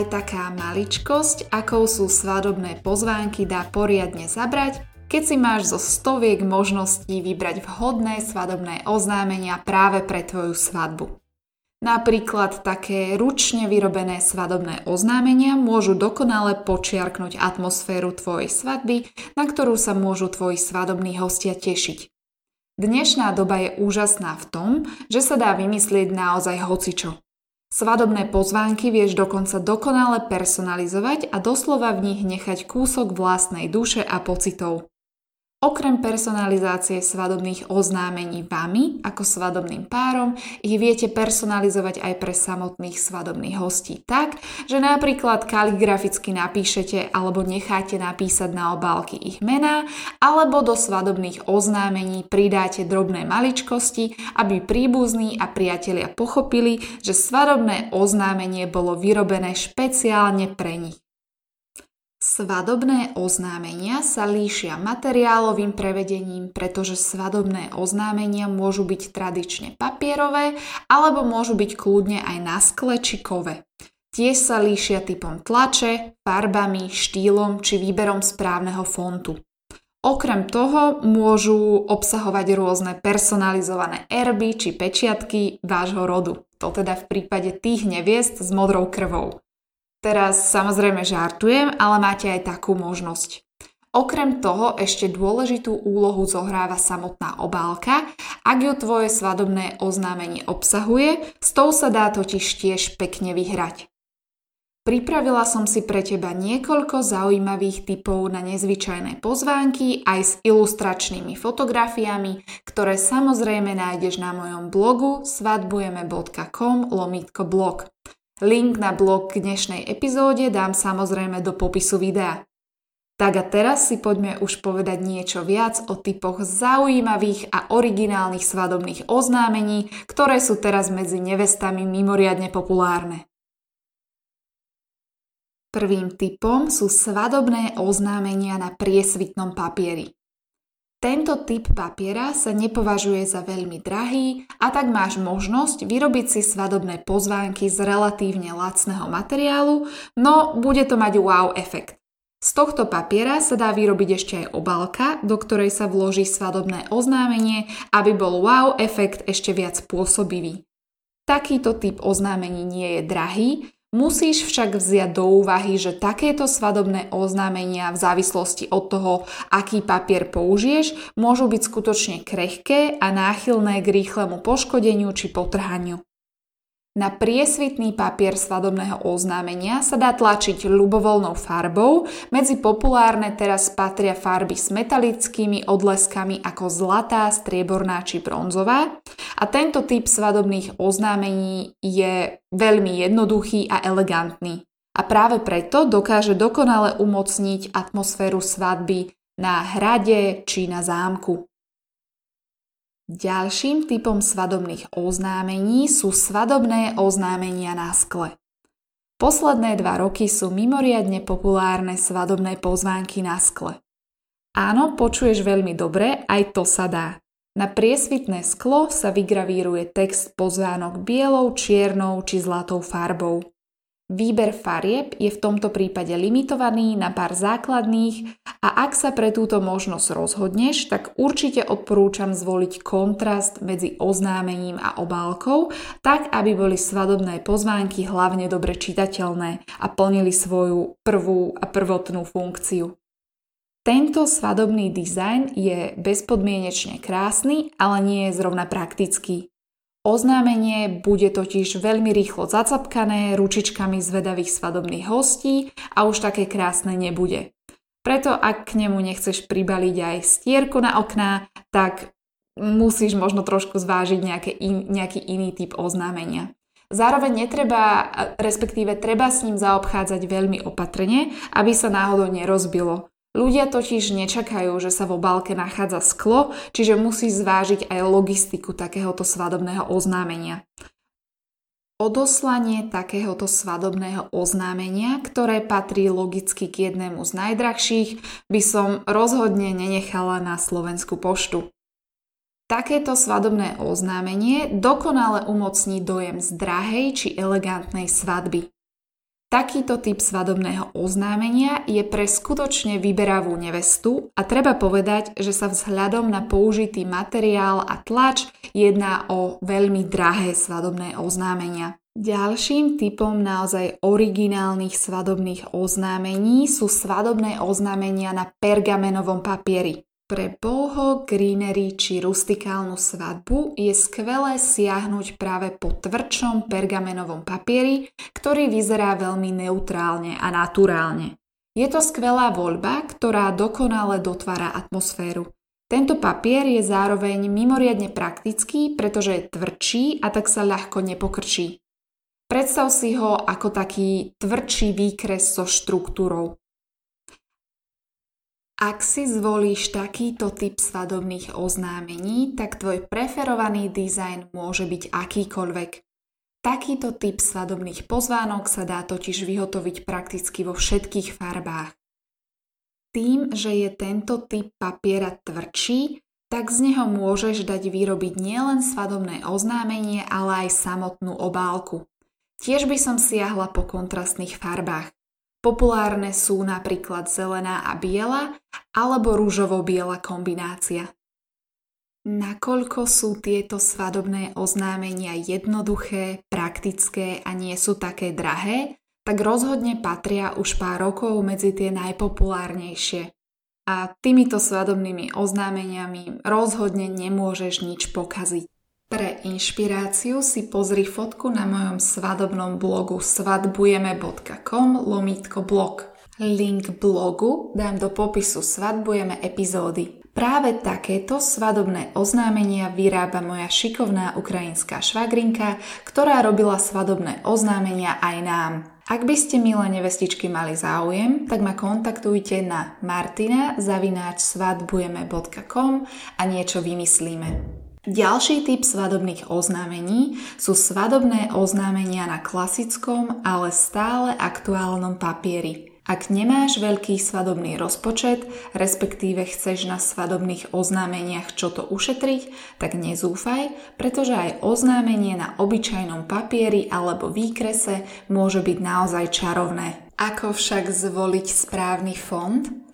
aj taká maličkosť, akou sú svadobné pozvánky, dá poriadne zabrať, keď si máš zo stoviek možností vybrať vhodné svadobné oznámenia práve pre tvoju svadbu. Napríklad také ručne vyrobené svadobné oznámenia môžu dokonale počiarknúť atmosféru tvojej svadby, na ktorú sa môžu tvoji svadobní hostia tešiť. Dnešná doba je úžasná v tom, že sa dá vymyslieť naozaj hocičo. Svadobné pozvánky vieš dokonca dokonale personalizovať a doslova v nich nechať kúsok vlastnej duše a pocitov. Okrem personalizácie svadobných oznámení vami ako svadobným párom, ich viete personalizovať aj pre samotných svadobných hostí tak, že napríklad kaligraficky napíšete alebo necháte napísať na obálky ich mená, alebo do svadobných oznámení pridáte drobné maličkosti, aby príbuzní a priatelia pochopili, že svadobné oznámenie bolo vyrobené špeciálne pre nich. Svadobné oznámenia sa líšia materiálovým prevedením, pretože svadobné oznámenia môžu byť tradične papierové alebo môžu byť kľudne aj na skle či kove. Tiež sa líšia typom tlače, farbami, štýlom či výberom správneho fontu. Okrem toho môžu obsahovať rôzne personalizované erby či pečiatky vášho rodu. To teda v prípade tých neviest s modrou krvou. Teraz samozrejme žartujem, ale máte aj takú možnosť. Okrem toho ešte dôležitú úlohu zohráva samotná obálka. Ak ju tvoje svadobné oznámenie obsahuje, s tou sa dá totiž tiež pekne vyhrať. Pripravila som si pre teba niekoľko zaujímavých typov na nezvyčajné pozvánky aj s ilustračnými fotografiami, ktoré samozrejme nájdeš na mojom blogu svadbujeme.com lomitko blog. Link na blog k dnešnej epizóde dám samozrejme do popisu videa. Tak a teraz si poďme už povedať niečo viac o typoch zaujímavých a originálnych svadobných oznámení, ktoré sú teraz medzi nevestami mimoriadne populárne. Prvým typom sú svadobné oznámenia na priesvitnom papieri. Tento typ papiera sa nepovažuje za veľmi drahý a tak máš možnosť vyrobiť si svadobné pozvánky z relatívne lacného materiálu, no bude to mať wow efekt. Z tohto papiera sa dá vyrobiť ešte aj obálka, do ktorej sa vloží svadobné oznámenie, aby bol wow efekt ešte viac pôsobivý. Takýto typ oznámení nie je drahý, Musíš však vziať do úvahy, že takéto svadobné oznámenia v závislosti od toho, aký papier použiješ, môžu byť skutočne krehké a náchylné k rýchlemu poškodeniu či potrhaniu. Na priesvitný papier svadobného oznámenia sa dá tlačiť ľubovoľnou farbou, medzi populárne teraz patria farby s metalickými odleskami ako zlatá, strieborná či bronzová a tento typ svadobných oznámení je veľmi jednoduchý a elegantný. A práve preto dokáže dokonale umocniť atmosféru svadby na hrade či na zámku. Ďalším typom svadobných oznámení sú svadobné oznámenia na skle. Posledné dva roky sú mimoriadne populárne svadobné pozvánky na skle. Áno, počuješ veľmi dobre, aj to sa dá. Na priesvitné sklo sa vygravíruje text pozvánok bielou, čiernou či zlatou farbou. Výber farieb je v tomto prípade limitovaný na pár základných a ak sa pre túto možnosť rozhodneš, tak určite odporúčam zvoliť kontrast medzi oznámením a obálkou, tak aby boli svadobné pozvánky hlavne dobre čitateľné a plnili svoju prvú a prvotnú funkciu. Tento svadobný dizajn je bezpodmienečne krásny, ale nie je zrovna praktický. Oznámenie bude totiž veľmi rýchlo zacapkané ručičkami zvedavých svadobných hostí a už také krásne nebude. Preto ak k nemu nechceš pribaliť aj stierku na okná, tak musíš možno trošku zvážiť nejaké in, nejaký iný typ oznámenia. Zároveň netreba, respektíve treba s ním zaobchádzať veľmi opatrne, aby sa náhodou nerozbilo. Ľudia totiž nečakajú, že sa v obálke nachádza sklo, čiže musí zvážiť aj logistiku takéhoto svadobného oznámenia. Odoslanie takéhoto svadobného oznámenia, ktoré patrí logicky k jednému z najdrahších, by som rozhodne nenechala na Slovensku poštu. Takéto svadobné oznámenie dokonale umocní dojem z drahej či elegantnej svadby. Takýto typ svadobného oznámenia je pre skutočne vyberavú nevestu a treba povedať, že sa vzhľadom na použitý materiál a tlač jedná o veľmi drahé svadobné oznámenia. Ďalším typom naozaj originálnych svadobných oznámení sú svadobné oznámenia na pergamenovom papieri. Pre boho, greenery či rustikálnu svadbu je skvelé siahnuť práve po tvrdšom pergamenovom papieri, ktorý vyzerá veľmi neutrálne a naturálne. Je to skvelá voľba, ktorá dokonale dotvára atmosféru. Tento papier je zároveň mimoriadne praktický, pretože je tvrdší a tak sa ľahko nepokrčí. Predstav si ho ako taký tvrdší výkres so štruktúrou. Ak si zvolíš takýto typ svadobných oznámení, tak tvoj preferovaný dizajn môže byť akýkoľvek. Takýto typ svadobných pozvánok sa dá totiž vyhotoviť prakticky vo všetkých farbách. Tým, že je tento typ papiera tvrdší, tak z neho môžeš dať vyrobiť nielen svadobné oznámenie, ale aj samotnú obálku. Tiež by som siahla po kontrastných farbách. Populárne sú napríklad zelená a biela alebo rúžovo-biela kombinácia. Nakoľko sú tieto svadobné oznámenia jednoduché, praktické a nie sú také drahé, tak rozhodne patria už pár rokov medzi tie najpopulárnejšie. A týmito svadobnými oznámeniami rozhodne nemôžeš nič pokaziť. Pre inšpiráciu si pozri fotku na mojom svadobnom blogu svadbujeme.com lomítko blog. Link blogu dám do popisu Svadbujeme epizódy. Práve takéto svadobné oznámenia vyrába moja šikovná ukrajinská švagrinka, ktorá robila svadobné oznámenia aj nám. Ak by ste, milé nevestičky, mali záujem, tak ma kontaktujte na martina.svadbujeme.com a niečo vymyslíme. Ďalší typ svadobných oznámení sú svadobné oznámenia na klasickom, ale stále aktuálnom papieri. Ak nemáš veľký svadobný rozpočet, respektíve chceš na svadobných oznámeniach čo to ušetriť, tak nezúfaj, pretože aj oznámenie na obyčajnom papieri alebo výkrese môže byť naozaj čarovné. Ako však zvoliť správny fond?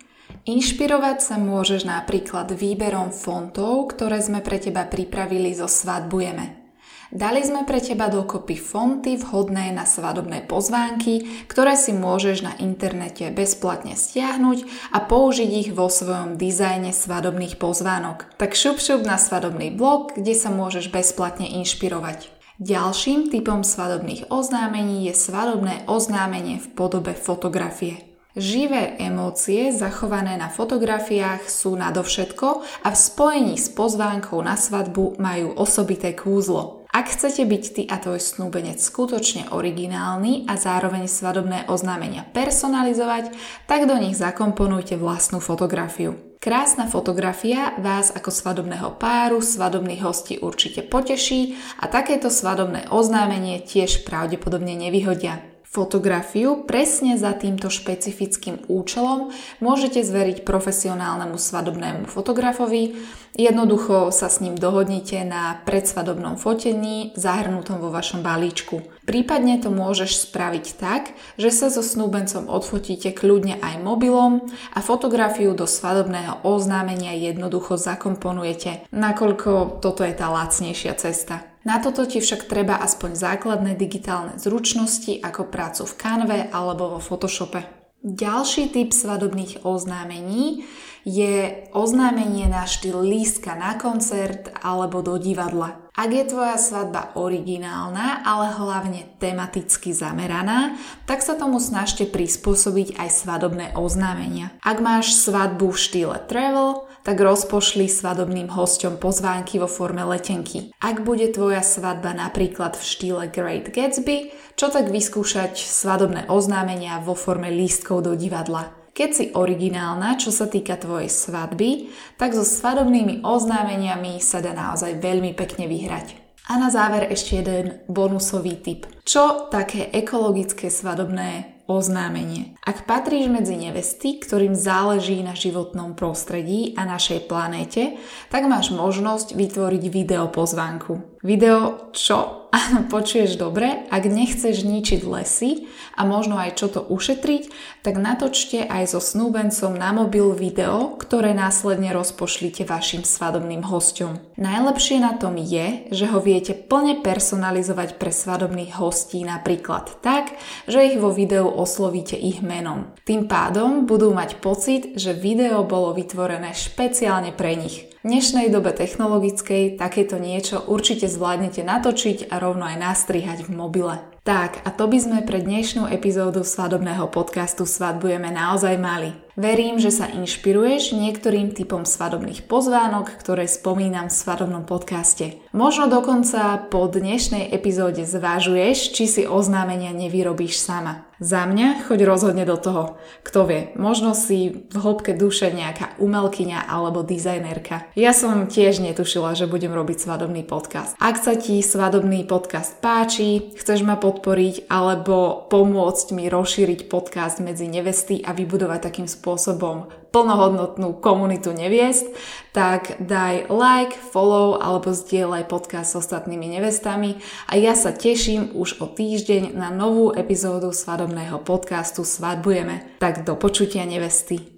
Inšpirovať sa môžeš napríklad výberom fontov, ktoré sme pre teba pripravili zo Svadbujeme. Dali sme pre teba dokopy fonty vhodné na svadobné pozvánky, ktoré si môžeš na internete bezplatne stiahnuť a použiť ich vo svojom dizajne svadobných pozvánok. Tak šup šup na svadobný blog, kde sa môžeš bezplatne inšpirovať. Ďalším typom svadobných oznámení je svadobné oznámenie v podobe fotografie. Živé emócie zachované na fotografiách sú nadovšetko a v spojení s pozvánkou na svadbu majú osobité kúzlo. Ak chcete byť ty a tvoj snúbenec skutočne originálny a zároveň svadobné oznámenia personalizovať, tak do nich zakomponujte vlastnú fotografiu. Krásna fotografia vás ako svadobného páru, svadobných hostí určite poteší a takéto svadobné oznámenie tiež pravdepodobne nevyhodia. Fotografiu presne za týmto špecifickým účelom môžete zveriť profesionálnemu svadobnému fotografovi. Jednoducho sa s ním dohodnite na predsvadobnom fotení zahrnutom vo vašom balíčku. Prípadne to môžeš spraviť tak, že sa so snúbencom odfotíte kľudne aj mobilom a fotografiu do svadobného oznámenia jednoducho zakomponujete, nakoľko toto je tá lacnejšia cesta. Na toto ti však treba aspoň základné digitálne zručnosti ako prácu v Canve alebo vo Photoshope. Ďalší typ svadobných oznámení je oznámenie na štýl lístka na koncert alebo do divadla. Ak je tvoja svadba originálna, ale hlavne tematicky zameraná, tak sa tomu snažte prispôsobiť aj svadobné oznámenia. Ak máš svadbu v štýle travel, tak rozpošli svadobným hosťom pozvánky vo forme letenky. Ak bude tvoja svadba napríklad v štýle Great Gatsby, čo tak vyskúšať svadobné oznámenia vo forme lístkov do divadla. Keď si originálna, čo sa týka tvojej svadby, tak so svadobnými oznámeniami sa dá naozaj veľmi pekne vyhrať. A na záver ešte jeden bonusový tip. Čo také ekologické svadobné oznámenie? Ak patríš medzi nevesty, ktorým záleží na životnom prostredí a našej planéte, tak máš možnosť vytvoriť video pozvánku. Video čo? Áno, počuješ dobre, ak nechceš ničiť lesy a možno aj čo to ušetriť, tak natočte aj so snúbencom na mobil video, ktoré následne rozpošlite vašim svadobným hosťom. Najlepšie na tom je, že ho viete plne personalizovať pre svadobných hostí napríklad tak, že ich vo videu oslovíte ich menom. Tým pádom budú mať pocit, že video bolo vytvorené špeciálne pre nich. Dnešnej dobe technologickej takéto niečo určite zvládnete natočiť a rovno aj nastrihať v mobile. Tak, a to by sme pre dnešnú epizódu svadobného podcastu Svadbujeme naozaj mali. Verím, že sa inšpiruješ niektorým typom svadobných pozvánok, ktoré spomínam v svadobnom podcaste. Možno dokonca po dnešnej epizóde zvážuješ, či si oznámenia nevyrobíš sama. Za mňa choď rozhodne do toho. Kto vie, možno si v hĺbke duše nejaká umelkyňa alebo dizajnerka. Ja som tiež netušila, že budem robiť svadobný podcast. Ak sa ti svadobný podcast páči, chceš ma podporiť alebo pomôcť mi rozšíriť podcast medzi nevesty a vybudovať takým spôsobom spôsobom plnohodnotnú komunitu neviest, tak daj like, follow alebo zdieľaj podcast s ostatnými nevestami a ja sa teším už o týždeň na novú epizódu svadobného podcastu Svadbujeme. Tak do počutia nevesty.